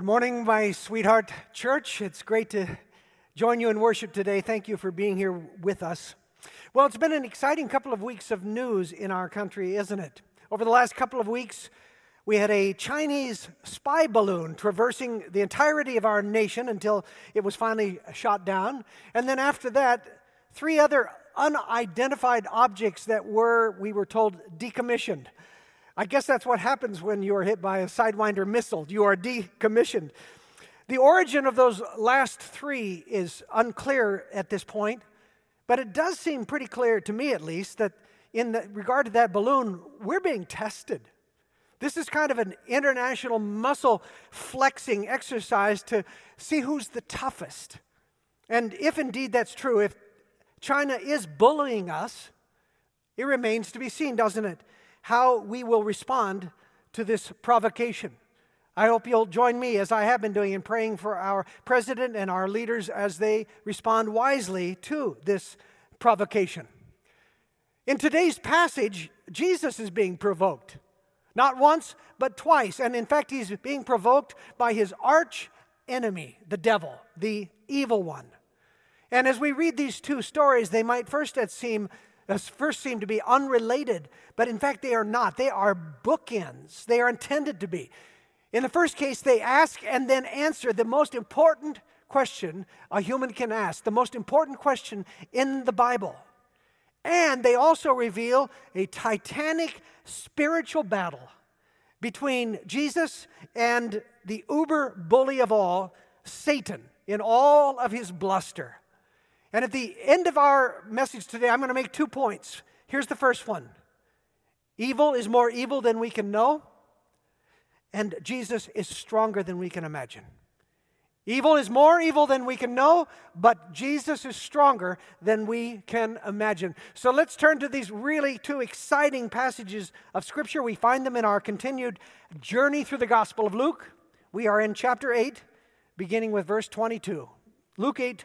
Good morning, my sweetheart church. It's great to join you in worship today. Thank you for being here with us. Well, it's been an exciting couple of weeks of news in our country, isn't it? Over the last couple of weeks, we had a Chinese spy balloon traversing the entirety of our nation until it was finally shot down. And then after that, three other unidentified objects that were, we were told, decommissioned. I guess that's what happens when you are hit by a Sidewinder missile. You are decommissioned. The origin of those last three is unclear at this point, but it does seem pretty clear to me, at least, that in regard to that balloon, we're being tested. This is kind of an international muscle flexing exercise to see who's the toughest. And if indeed that's true, if China is bullying us, it remains to be seen, doesn't it? How we will respond to this provocation. I hope you'll join me, as I have been doing, in praying for our president and our leaders as they respond wisely to this provocation. In today's passage, Jesus is being provoked. Not once, but twice. And in fact, he's being provoked by his arch enemy, the devil, the evil one. And as we read these two stories, they might first seem first seem to be unrelated, but in fact they are not. They are bookends, they are intended to be. In the first case, they ask and then answer the most important question a human can ask, the most important question in the Bible. And they also reveal a titanic spiritual battle between Jesus and the uber bully of all, Satan, in all of his bluster. And at the end of our message today, I'm going to make two points. Here's the first one Evil is more evil than we can know, and Jesus is stronger than we can imagine. Evil is more evil than we can know, but Jesus is stronger than we can imagine. So let's turn to these really two exciting passages of Scripture. We find them in our continued journey through the Gospel of Luke. We are in chapter 8, beginning with verse 22. Luke 8,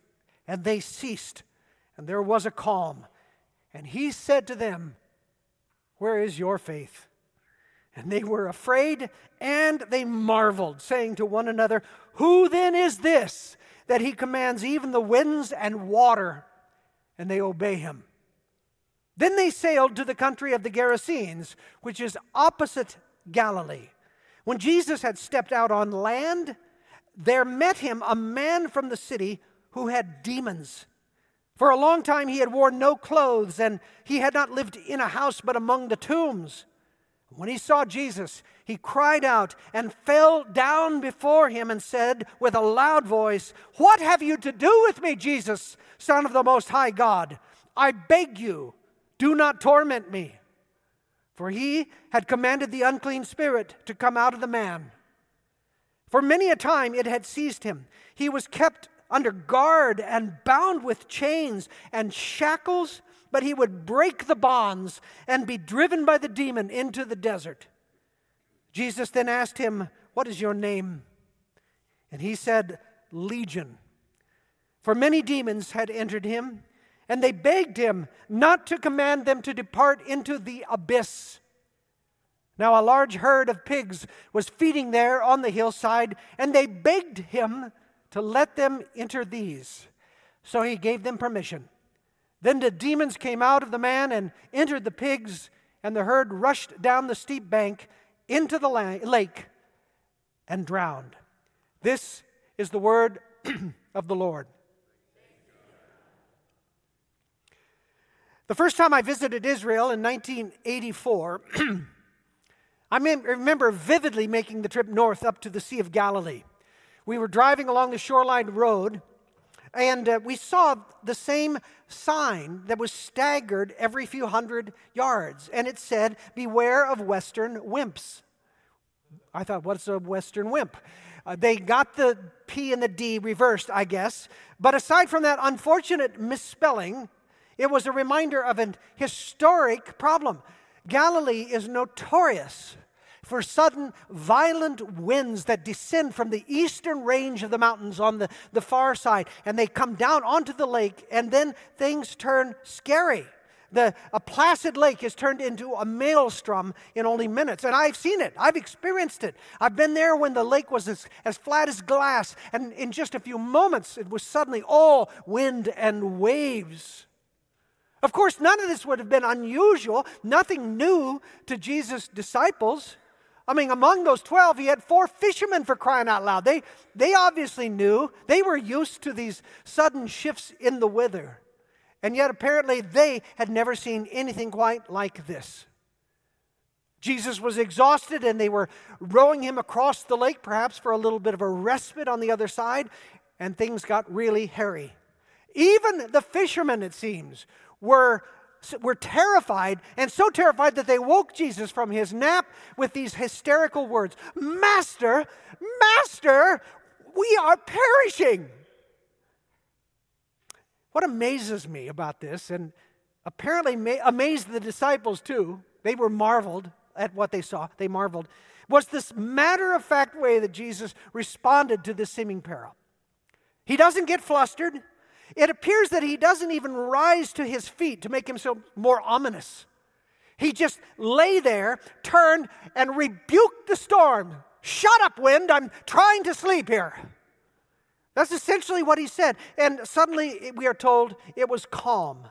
and they ceased, and there was a calm. And he said to them, Where is your faith? And they were afraid and they marveled, saying to one another, Who then is this that he commands even the winds and water, and they obey him? Then they sailed to the country of the Gerasenes, which is opposite Galilee. When Jesus had stepped out on land, there met him a man from the city who had demons. For a long time he had worn no clothes, and he had not lived in a house but among the tombs. When he saw Jesus, he cried out and fell down before him and said with a loud voice, What have you to do with me, Jesus, Son of the Most High God? I beg you, do not torment me. For he had commanded the unclean spirit to come out of the man. For many a time it had seized him. He was kept under guard and bound with chains and shackles, but he would break the bonds and be driven by the demon into the desert. Jesus then asked him, What is your name? And he said, Legion. For many demons had entered him, and they begged him not to command them to depart into the abyss. Now, a large herd of pigs was feeding there on the hillside, and they begged him to let them enter these. So he gave them permission. Then the demons came out of the man and entered the pigs, and the herd rushed down the steep bank into the lake and drowned. This is the word of the Lord. The first time I visited Israel in 1984, I remember vividly making the trip north up to the Sea of Galilee we were driving along the shoreline road and uh, we saw the same sign that was staggered every few hundred yards. And it said, Beware of Western wimps. I thought, what's a Western wimp? Uh, they got the P and the D reversed, I guess. But aside from that unfortunate misspelling, it was a reminder of an historic problem. Galilee is notorious for sudden violent winds that descend from the eastern range of the mountains on the, the far side, and they come down onto the lake, and then things turn scary. The, a placid lake is turned into a maelstrom in only minutes. And I've seen it, I've experienced it. I've been there when the lake was as, as flat as glass, and in just a few moments, it was suddenly all wind and waves. Of course, none of this would have been unusual, nothing new to Jesus' disciples. I mean, among those 12, he had four fishermen for crying out loud. They, they obviously knew, they were used to these sudden shifts in the weather. And yet, apparently, they had never seen anything quite like this. Jesus was exhausted, and they were rowing him across the lake, perhaps for a little bit of a respite on the other side, and things got really hairy. Even the fishermen, it seems, were, were terrified, and so terrified that they woke Jesus from his nap with these hysterical words Master, Master, we are perishing. What amazes me about this, and apparently amazed the disciples too, they were marveled at what they saw, they marveled, was this matter of fact way that Jesus responded to this seeming peril. He doesn't get flustered. It appears that he doesn't even rise to his feet to make himself more ominous. He just lay there, turned, and rebuked the storm. Shut up, wind, I'm trying to sleep here. That's essentially what he said. And suddenly we are told it was calm.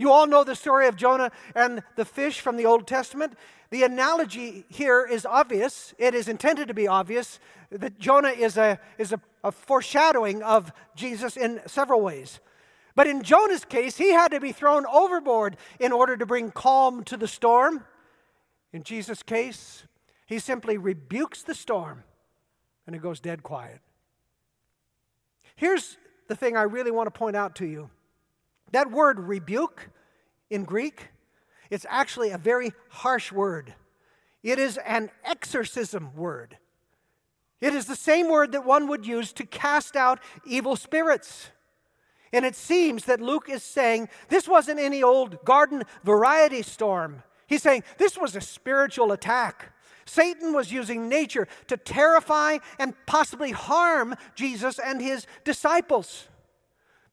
You all know the story of Jonah and the fish from the Old Testament. The analogy here is obvious. It is intended to be obvious that Jonah is a, is a, a foreshadowing of Jesus in several ways. But in Jonah's case, he had to be thrown overboard in order to bring calm to the storm. In Jesus' case, he simply rebukes the storm and it goes dead quiet. Here's the thing I really want to point out to you that word rebuke in Greek, it's actually a very harsh word. It is an exorcism word. It is the same word that one would use to cast out evil spirits. And it seems that Luke is saying this wasn't any old garden variety storm. He's saying this was a spiritual attack. Satan was using nature to terrify and possibly harm Jesus and his disciples.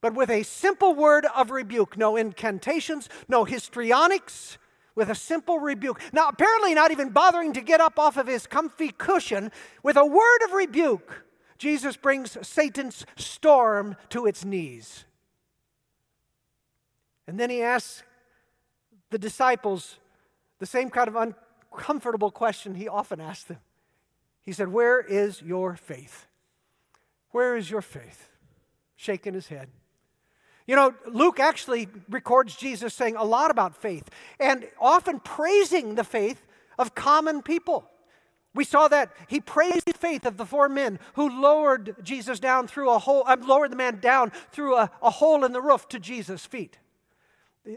But with a simple word of rebuke, no incantations, no histrionics, with a simple rebuke. Now, apparently, not even bothering to get up off of his comfy cushion, with a word of rebuke, Jesus brings Satan's storm to its knees. And then he asks the disciples the same kind of uncomfortable question he often asked them. He said, Where is your faith? Where is your faith? Shaking his head. You know, Luke actually records Jesus saying a lot about faith and often praising the faith of common people. We saw that he praised the faith of the four men who lowered Jesus down through a hole, uh, lowered the man down through a, a hole in the roof to Jesus' feet.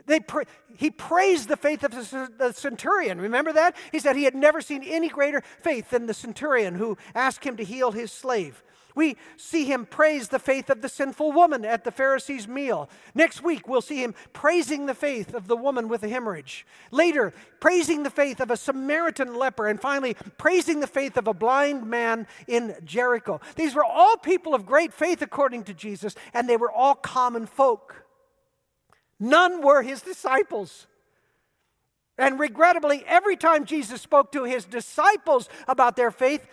They pra- he praised the faith of the centurion. Remember that? He said he had never seen any greater faith than the centurion who asked him to heal his slave. We see him praise the faith of the sinful woman at the Pharisee's meal. Next week, we'll see him praising the faith of the woman with a hemorrhage. Later, praising the faith of a Samaritan leper. And finally, praising the faith of a blind man in Jericho. These were all people of great faith according to Jesus, and they were all common folk. None were his disciples. And regrettably, every time Jesus spoke to his disciples about their faith,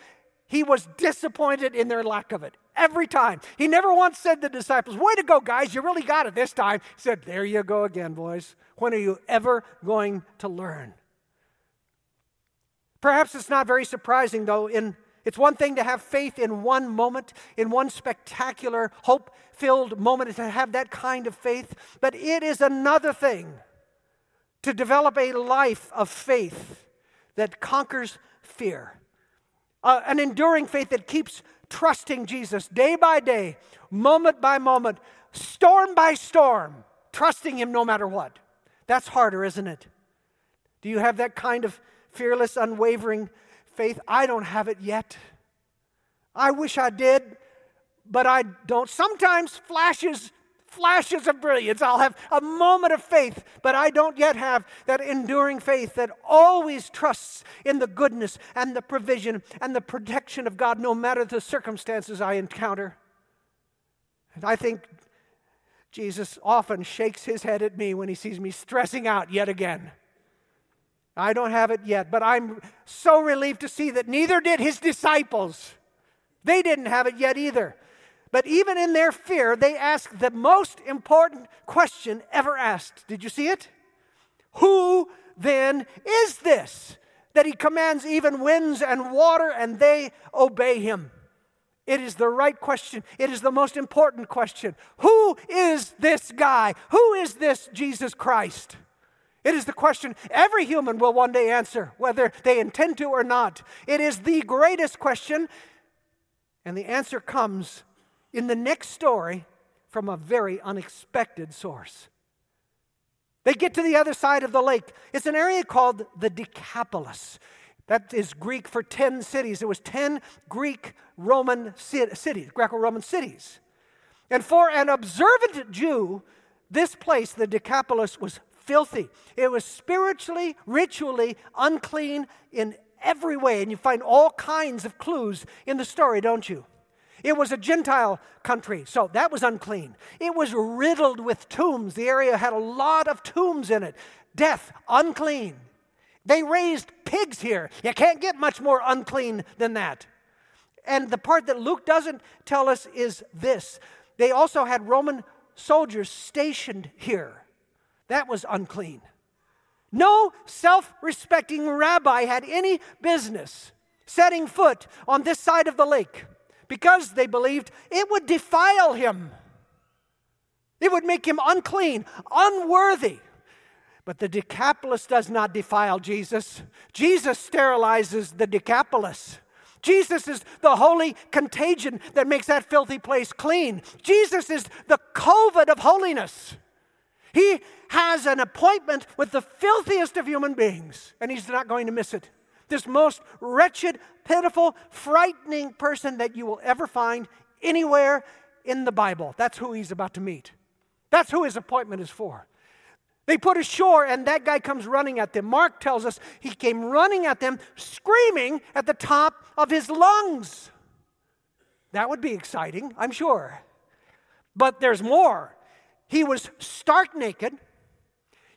he was disappointed in their lack of it. Every time. He never once said to the disciples, Way to go, guys, you really got it this time. He said, There you go again, boys. When are you ever going to learn? Perhaps it's not very surprising, though, in it's one thing to have faith in one moment, in one spectacular, hope filled moment, to have that kind of faith, but it is another thing to develop a life of faith that conquers fear. Uh, an enduring faith that keeps trusting Jesus day by day, moment by moment, storm by storm, trusting Him no matter what. That's harder, isn't it? Do you have that kind of fearless, unwavering faith. I don't have it yet. I wish I did, but I don't. Sometimes flashes flashes of brilliance. I'll have a moment of faith, but I don't yet have that enduring faith that always trusts in the goodness and the provision and the protection of God no matter the circumstances I encounter. And I think Jesus often shakes his head at me when he sees me stressing out yet again. I don't have it yet, but I'm so relieved to see that neither did his disciples. They didn't have it yet either. But even in their fear, they ask the most important question ever asked. Did you see it? Who then is this that he commands even winds and water and they obey him? It is the right question. It is the most important question. Who is this guy? Who is this Jesus Christ? It is the question every human will one day answer, whether they intend to or not. It is the greatest question, and the answer comes in the next story from a very unexpected source. They get to the other side of the lake. It's an area called the Decapolis. That is Greek for 10 cities. It was 10 Greek Roman cities, Greco Roman cities. And for an observant Jew, this place, the Decapolis, was filthy. It was spiritually, ritually unclean in every way. And you find all kinds of clues in the story, don't you? It was a Gentile country, so that was unclean. It was riddled with tombs. The area had a lot of tombs in it. Death, unclean. They raised pigs here. You can't get much more unclean than that. And the part that Luke doesn't tell us is this they also had Roman soldiers stationed here. That was unclean. No self respecting rabbi had any business setting foot on this side of the lake because they believed it would defile him. It would make him unclean, unworthy. But the Decapolis does not defile Jesus. Jesus sterilizes the Decapolis. Jesus is the holy contagion that makes that filthy place clean. Jesus is the COVID of holiness. He has an appointment with the filthiest of human beings, and he's not going to miss it. This most wretched, pitiful, frightening person that you will ever find anywhere in the Bible. That's who he's about to meet. That's who his appointment is for. They put ashore, and that guy comes running at them. Mark tells us he came running at them, screaming at the top of his lungs. That would be exciting, I'm sure. But there's more. He was stark naked.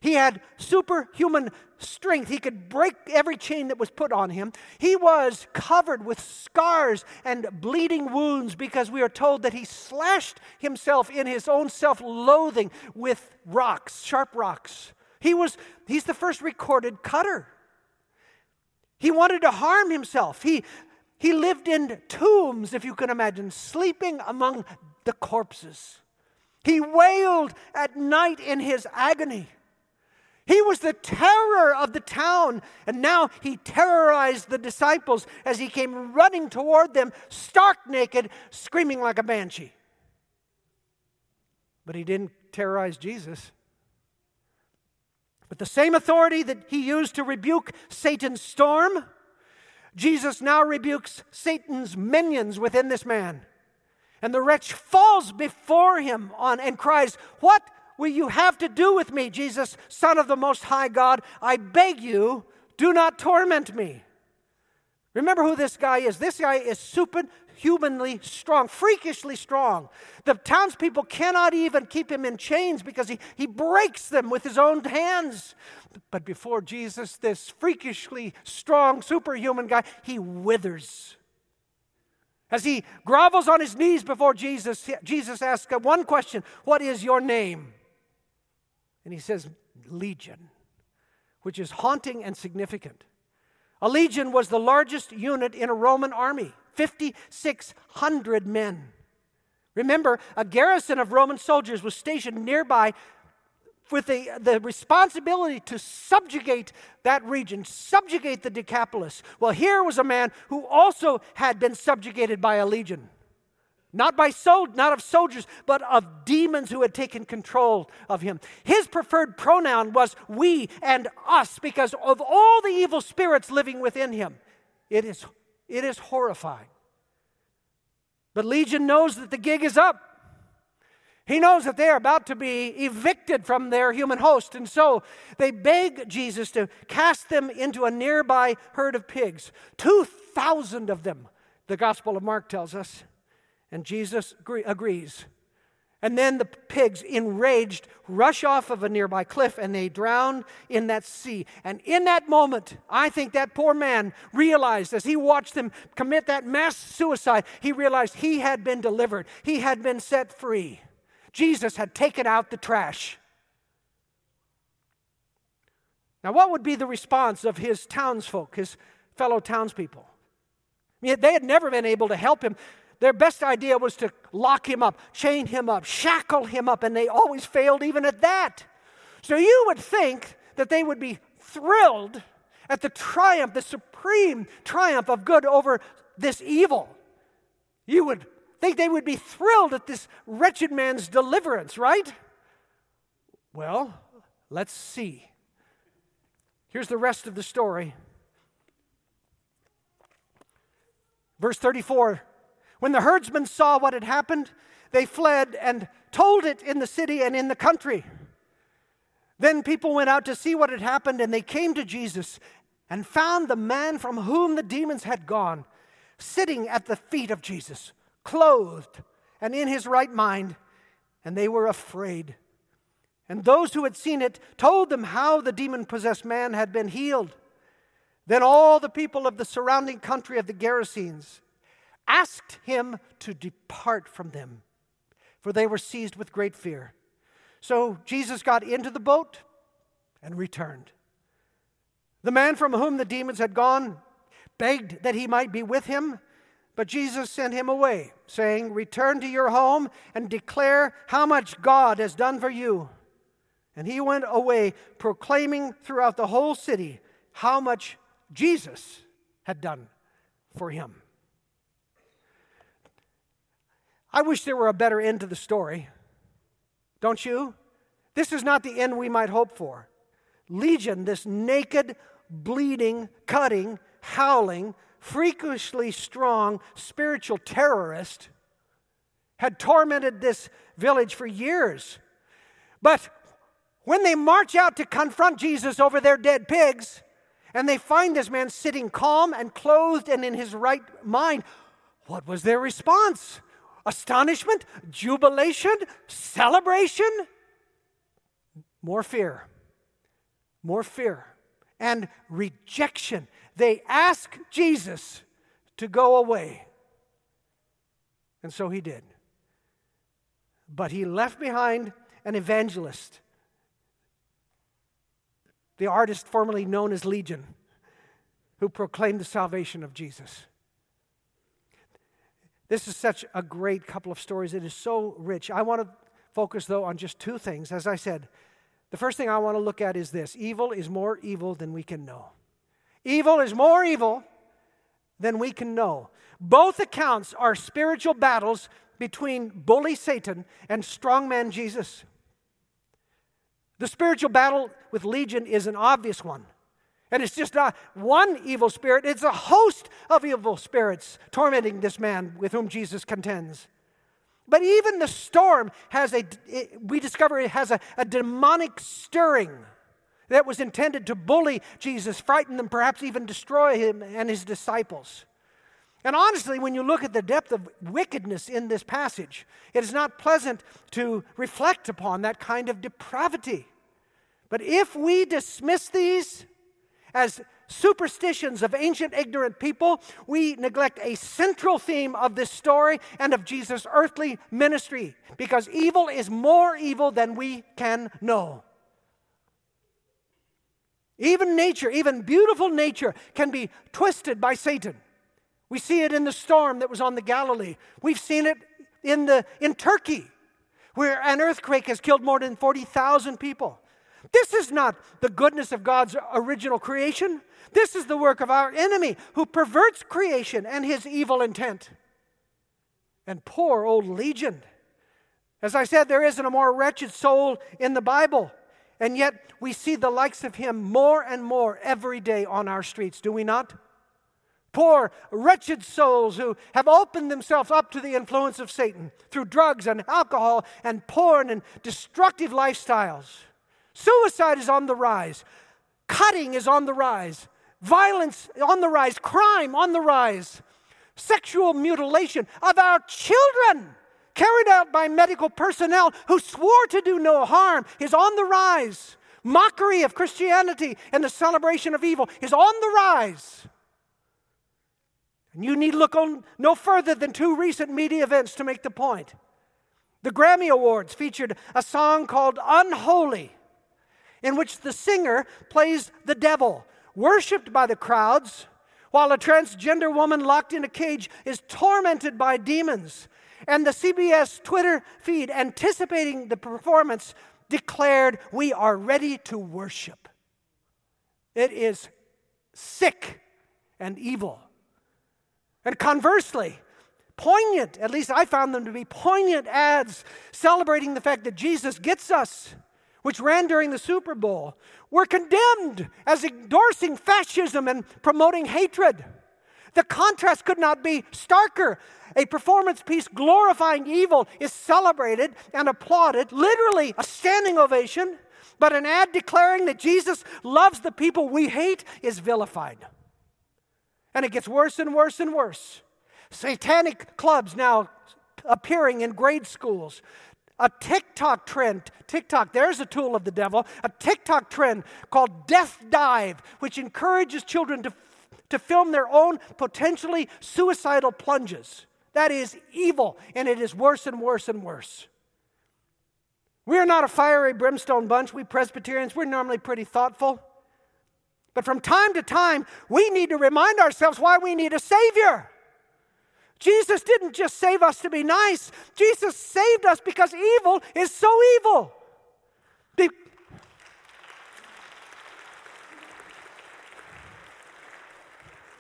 He had superhuman strength. He could break every chain that was put on him. He was covered with scars and bleeding wounds because we are told that he slashed himself in his own self loathing with rocks, sharp rocks. He was, he's the first recorded cutter. He wanted to harm himself. He, he lived in tombs, if you can imagine, sleeping among the corpses. He wailed at night in his agony. He was the terror of the town, and now he terrorized the disciples as he came running toward them, stark naked, screaming like a banshee. But he didn't terrorize Jesus. But the same authority that he used to rebuke Satan's storm, Jesus now rebukes Satan's minions within this man. And the wretch falls before him on and cries, What will you have to do with me, Jesus, Son of the Most High God? I beg you, do not torment me. Remember who this guy is. This guy is superhumanly strong, freakishly strong. The townspeople cannot even keep him in chains because he, he breaks them with his own hands. But before Jesus, this freakishly strong, superhuman guy, he withers. As he grovels on his knees before Jesus, Jesus asks one question What is your name? And he says, Legion, which is haunting and significant. A legion was the largest unit in a Roman army, 5,600 men. Remember, a garrison of Roman soldiers was stationed nearby with the, the responsibility to subjugate that region, subjugate the Decapolis. Well, here was a man who also had been subjugated by a legion. Not by sold, not of soldiers, but of demons who had taken control of him. His preferred pronoun was we and us because of all the evil spirits living within him. It is, it is horrifying. But Legion knows that the gig is up. He knows that they are about to be evicted from their human host. And so they beg Jesus to cast them into a nearby herd of pigs. 2,000 of them, the Gospel of Mark tells us. And Jesus agree- agrees. And then the pigs, enraged, rush off of a nearby cliff and they drown in that sea. And in that moment, I think that poor man realized as he watched them commit that mass suicide, he realized he had been delivered, he had been set free. Jesus had taken out the trash. Now, what would be the response of his townsfolk, his fellow townspeople? I mean, they had never been able to help him. Their best idea was to lock him up, chain him up, shackle him up, and they always failed even at that. So you would think that they would be thrilled at the triumph, the supreme triumph of good over this evil. You would think they would be thrilled at this wretched man's deliverance, right? Well, let's see. Here's the rest of the story. Verse 34 When the herdsmen saw what had happened, they fled and told it in the city and in the country. Then people went out to see what had happened, and they came to Jesus and found the man from whom the demons had gone sitting at the feet of Jesus clothed, and in his right mind, and they were afraid. And those who had seen it told them how the demon possessed man had been healed. Then all the people of the surrounding country of the Gerasenes asked him to depart from them, for they were seized with great fear. So Jesus got into the boat and returned. The man from whom the demons had gone begged that he might be with him. But Jesus sent him away, saying, Return to your home and declare how much God has done for you. And he went away, proclaiming throughout the whole city how much Jesus had done for him. I wish there were a better end to the story. Don't you? This is not the end we might hope for. Legion, this naked, bleeding, cutting, howling, freakishly strong spiritual terrorist, had tormented this village for years. But when they march out to confront Jesus over their dead pigs, and they find this man sitting calm and clothed and in his right mind, what was their response? Astonishment? Jubilation? Celebration? More fear. More fear. And rejection they ask Jesus to go away. And so he did. But he left behind an evangelist, the artist formerly known as Legion, who proclaimed the salvation of Jesus. This is such a great couple of stories. It is so rich. I want to focus, though, on just two things. As I said, the first thing I want to look at is this evil is more evil than we can know. Evil is more evil than we can know. Both accounts are spiritual battles between bully Satan and strongman Jesus. The spiritual battle with Legion is an obvious one. And it's just not one evil spirit, it's a host of evil spirits tormenting this man with whom Jesus contends. But even the storm has a, we discover it has a, a demonic stirring that was intended to bully Jesus, frighten them, perhaps even destroy him and his disciples. And honestly, when you look at the depth of wickedness in this passage, it is not pleasant to reflect upon that kind of depravity. But if we dismiss these as superstitions of ancient ignorant people, we neglect a central theme of this story and of Jesus' earthly ministry because evil is more evil than we can know. Even nature, even beautiful nature, can be twisted by Satan. We see it in the storm that was on the Galilee. We've seen it in, the, in Turkey, where an earthquake has killed more than 40,000 people. This is not the goodness of God's original creation. This is the work of our enemy who perverts creation and his evil intent. And poor old Legion. As I said, there isn't a more wretched soul in the Bible. And yet, we see the likes of him more and more every day on our streets, do we not? Poor, wretched souls who have opened themselves up to the influence of Satan through drugs and alcohol and porn and destructive lifestyles. Suicide is on the rise, cutting is on the rise, violence on the rise, crime on the rise, sexual mutilation of our children carried out by medical personnel who swore to do no harm is on the rise. Mockery of Christianity and the celebration of evil is on the rise. And you need look on no further than two recent media events to make the point. The Grammy Awards featured a song called Unholy, in which the singer plays the devil, worshiped by the crowds, while a transgender woman locked in a cage is tormented by demons. And the CBS Twitter feed, anticipating the performance, declared, We are ready to worship. It is sick and evil. And conversely, poignant, at least I found them to be poignant ads celebrating the fact that Jesus gets us, which ran during the Super Bowl, were condemned as endorsing fascism and promoting hatred. The contrast could not be starker. A performance piece glorifying evil is celebrated and applauded, literally a standing ovation, but an ad declaring that Jesus loves the people we hate is vilified. And it gets worse and worse and worse. Satanic clubs now appearing in grade schools. A TikTok trend, TikTok, there's a tool of the devil, a TikTok trend called Death Dive, which encourages children to, to film their own potentially suicidal plunges. That is evil, and it is worse and worse and worse. We are not a fiery brimstone bunch. We Presbyterians, we're normally pretty thoughtful. But from time to time, we need to remind ourselves why we need a Savior. Jesus didn't just save us to be nice, Jesus saved us because evil is so evil. Be-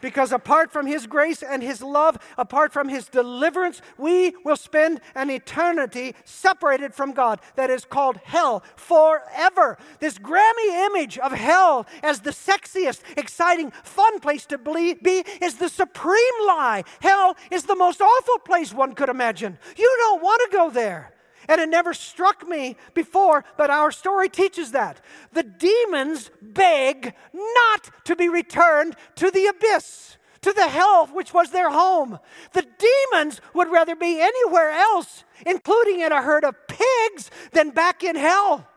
Because apart from His grace and His love, apart from His deliverance, we will spend an eternity separated from God that is called hell forever. This Grammy image of hell as the sexiest, exciting, fun place to be is the supreme lie. Hell is the most awful place one could imagine. You don't want to go there. And it never struck me before, but our story teaches that. The demons beg not to be returned to the abyss, to the hell which was their home. The demons would rather be anywhere else, including in a herd of pigs, than back in hell.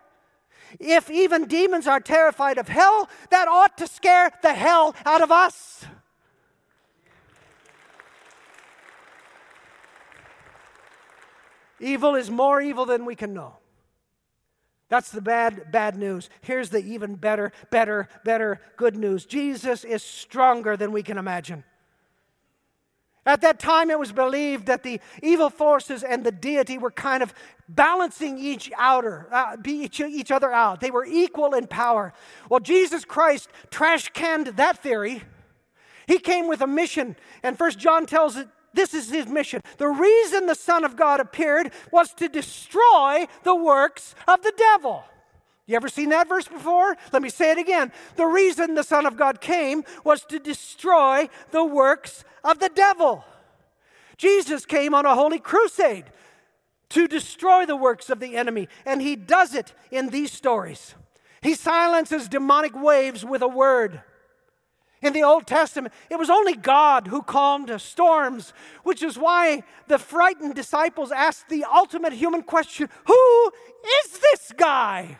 If even demons are terrified of hell, that ought to scare the hell out of us. Evil is more evil than we can know. That's the bad, bad news. Here's the even better, better, better good news Jesus is stronger than we can imagine. At that time, it was believed that the evil forces and the deity were kind of balancing each outer, uh, each, each other out. They were equal in power. Well, Jesus Christ trash canned that theory. He came with a mission, and First John tells it this is his mission. The reason the Son of God appeared was to destroy the works of the devil. You ever seen that verse before? Let me say it again. The reason the Son of God came was to destroy the works of the devil. Jesus came on a holy crusade to destroy the works of the enemy, and he does it in these stories. He silences demonic waves with a word. In the Old Testament, it was only God who calmed storms, which is why the frightened disciples asked the ultimate human question Who is this guy?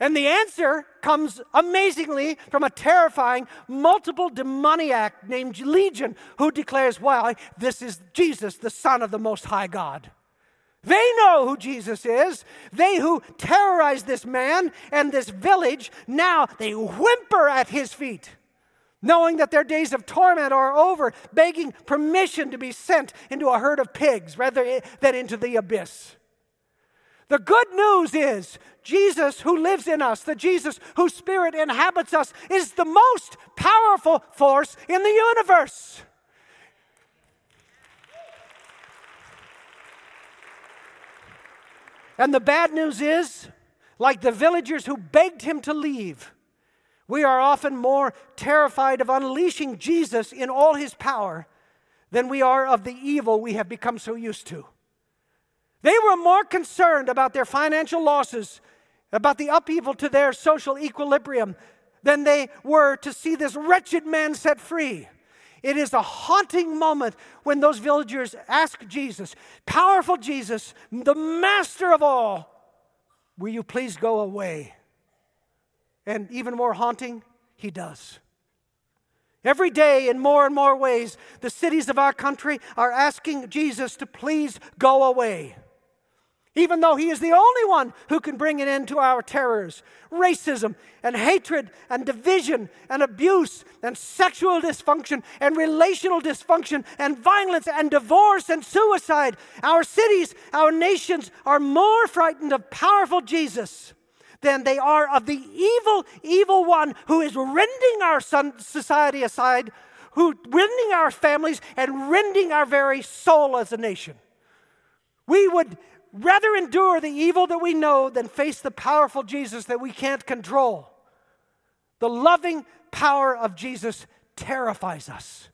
And the answer comes amazingly from a terrifying, multiple demoniac named Legion, who declares, Why, this is Jesus, the Son of the Most High God. They know who Jesus is. They who terrorized this man and this village, now they whimper at his feet knowing that their days of torment are over, begging permission to be sent into a herd of pigs rather than into the abyss. The good news is Jesus, who lives in us, the Jesus whose spirit inhabits us, is the most powerful force in the universe. And the bad news is, like the villagers who begged him to leave, We are often more terrified of unleashing Jesus in all his power than we are of the evil we have become so used to. They were more concerned about their financial losses, about the upheaval to their social equilibrium, than they were to see this wretched man set free. It is a haunting moment when those villagers ask Jesus, Powerful Jesus, the master of all, will you please go away? And even more haunting, he does. Every day, in more and more ways, the cities of our country are asking Jesus to please go away. Even though he is the only one who can bring an end to our terrors, racism, and hatred, and division, and abuse, and sexual dysfunction, and relational dysfunction, and violence, and divorce, and suicide. Our cities, our nations are more frightened of powerful Jesus than they are of the evil, evil one who is rending our society aside, who rending our families and rending our very soul as a nation. We would rather endure the evil that we know than face the powerful Jesus that we can't control. The loving power of Jesus terrifies us.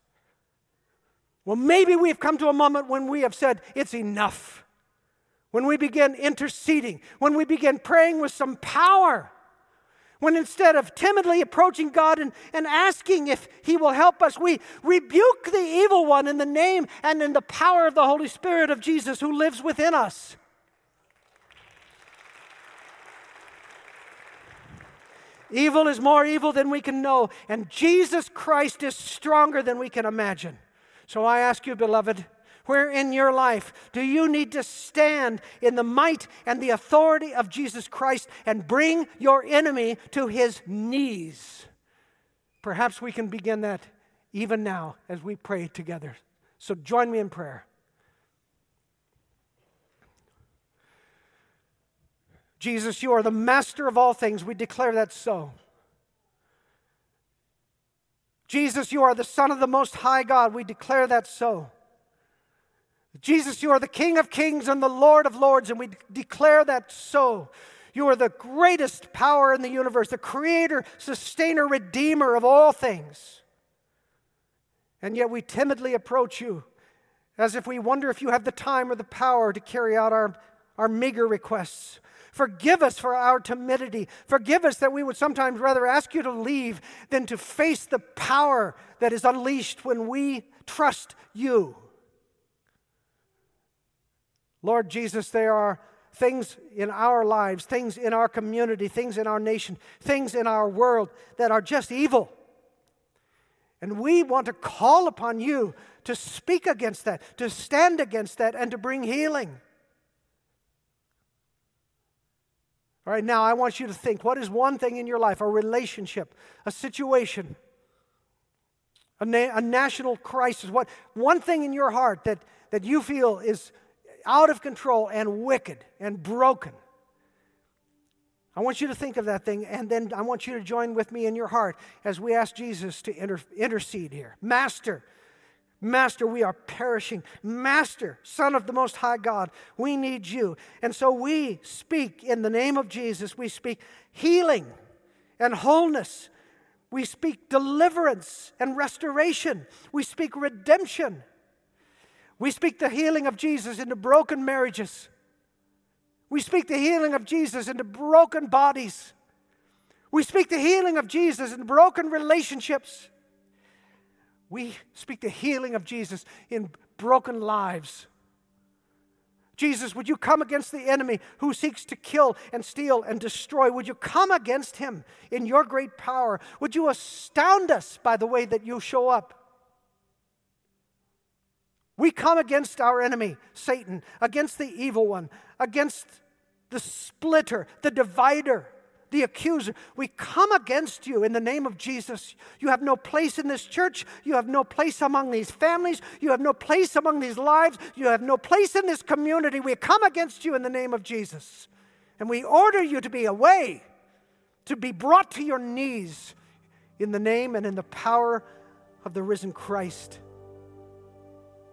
Well, maybe we've come to a moment when we have said, It's enough when we begin interceding, when we begin praying with some power, when instead of timidly approaching God and, and asking if He will help us, we rebuke the evil one in the name and in the power of the Holy Spirit of Jesus who lives within us. Evil is more evil than we can know, and Jesus Christ is stronger than we can imagine. So I ask you, beloved, where in your life do you need to stand in the might and the authority of Jesus Christ and bring your enemy to his knees? Perhaps we can begin that even now as we pray together. So join me in prayer. Jesus, you are the master of all things. We declare that so. Jesus, you are the Son of the Most High God. We declare that so. Jesus, you are the King of kings and the Lord of lords, and we declare that so. You are the greatest power in the universe, the creator, sustainer, redeemer of all things. And yet we timidly approach you as if we wonder if you have the time or the power to carry out our, our meager requests. Forgive us for our timidity. Forgive us that we would sometimes rather ask you to leave than to face the power that is unleashed when we trust you. Lord Jesus, there are things in our lives, things in our community, things in our nation, things in our world that are just evil. And we want to call upon you to speak against that, to stand against that, and to bring healing. All right, now I want you to think what is one thing in your life, a relationship, a situation, a, na- a national crisis, what one thing in your heart that, that you feel is out of control and wicked and broken. I want you to think of that thing, and then I want you to join with me in your heart as we ask Jesus to inter- intercede here. Master, Master, we are perishing. Master, Son of the Most High God, we need you. And so we speak in the name of Jesus, we speak healing and wholeness. We speak deliverance and restoration. We speak redemption. We speak the healing of Jesus into broken marriages. We speak the healing of Jesus into broken bodies. We speak the healing of Jesus in broken relationships. We speak the healing of Jesus in broken lives. Jesus, would you come against the enemy who seeks to kill and steal and destroy? Would you come against him in your great power? Would you astound us by the way that you show up? We come against our enemy, Satan, against the evil one, against the splitter, the divider, the accuser. We come against you in the name of Jesus. You have no place in this church. You have no place among these families. You have no place among these lives. You have no place in this community. We come against you in the name of Jesus. And we order you to be away, to be brought to your knees in the name and in the power of the risen Christ.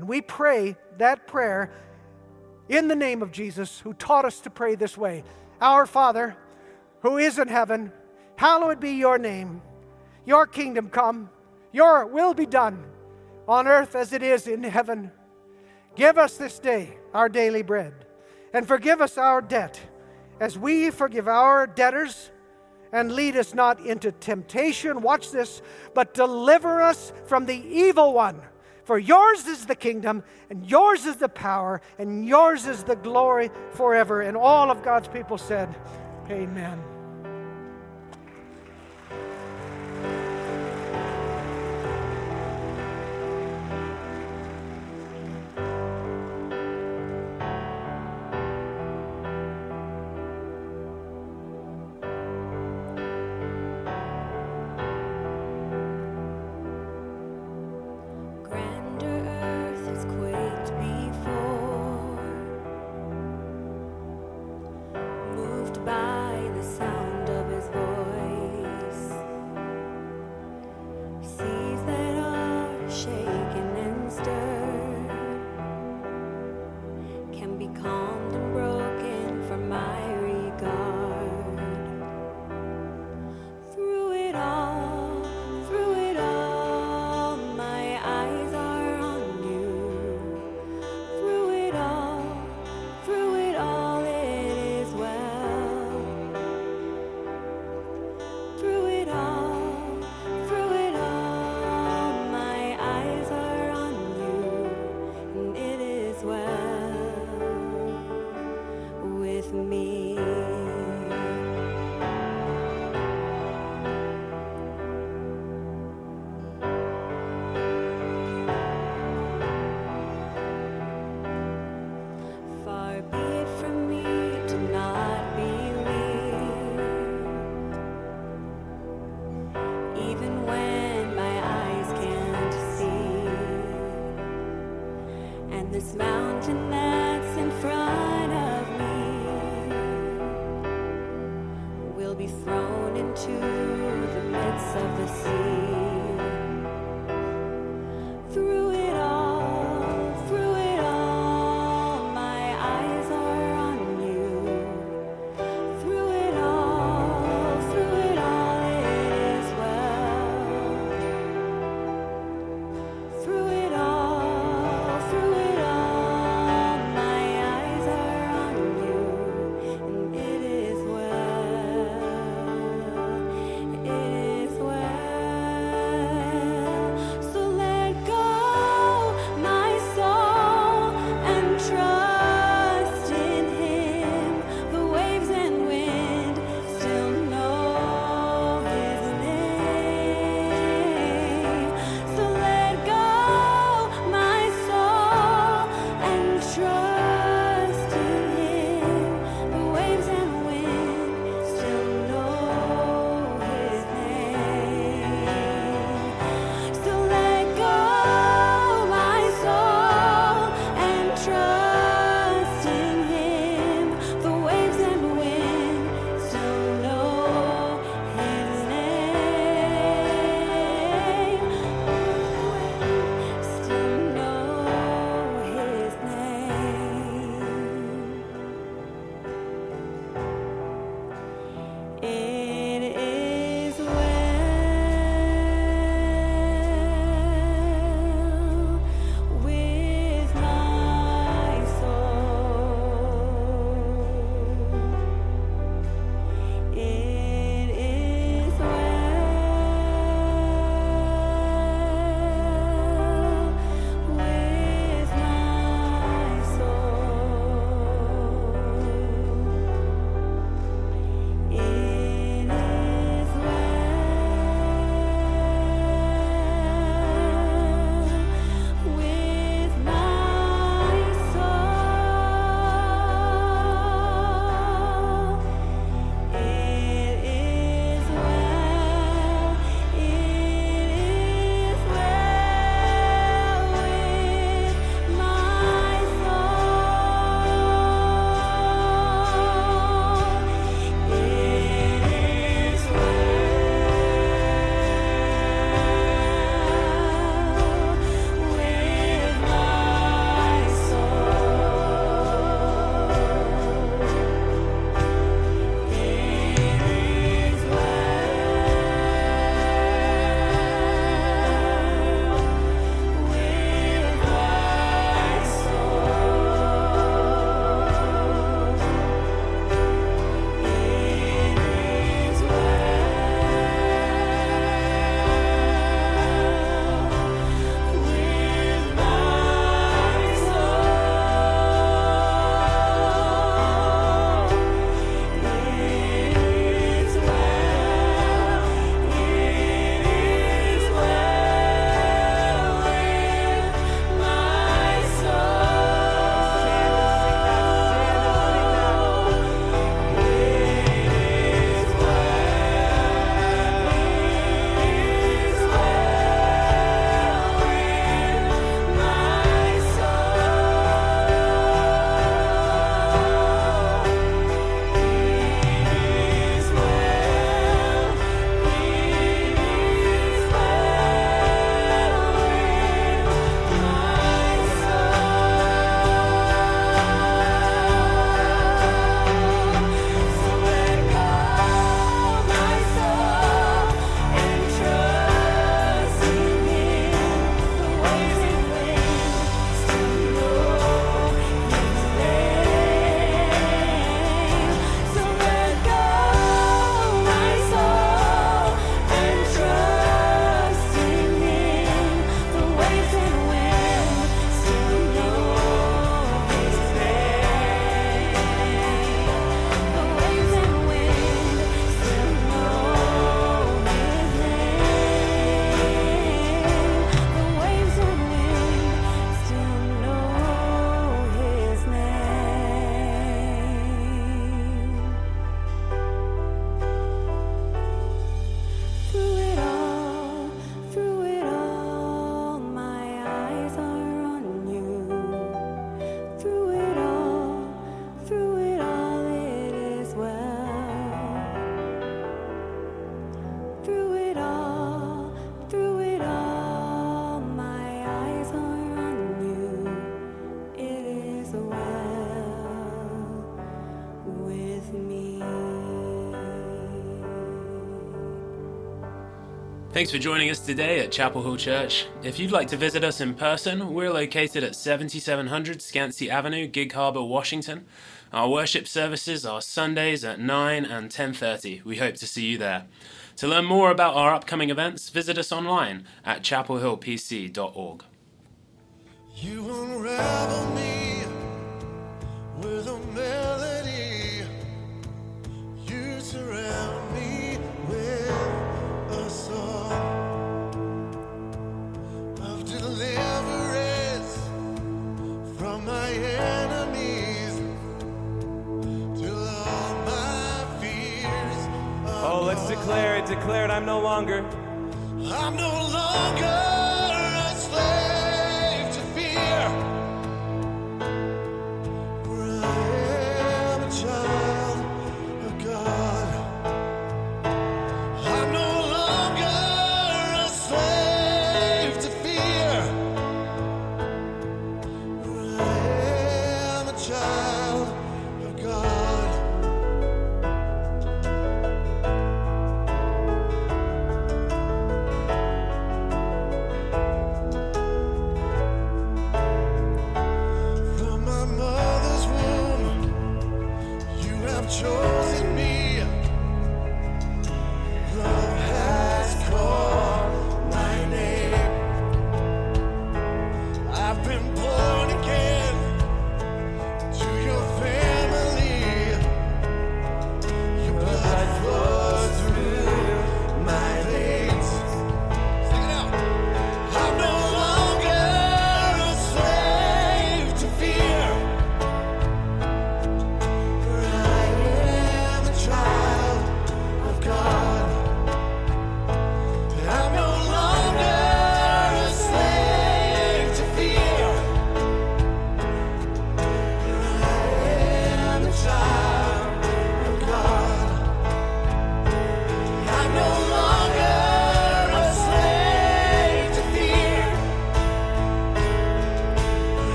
And we pray that prayer in the name of Jesus, who taught us to pray this way Our Father, who is in heaven, Hallowed be your name. Your kingdom come. Your will be done on earth as it is in heaven. Give us this day our daily bread, and forgive us our debt as we forgive our debtors. And lead us not into temptation, watch this, but deliver us from the evil one. For yours is the kingdom, and yours is the power, and yours is the glory forever. And all of God's people said, Amen. Thanks for joining us today at Chapel Hill Church. If you'd like to visit us in person, we're located at 7700 Skansie Avenue, Gig Harbor, Washington. Our worship services are Sundays at 9 and 10:30. We hope to see you there. To learn more about our upcoming events, visit us online at chapelhillpc.org. You unravel me with a melody. Longer.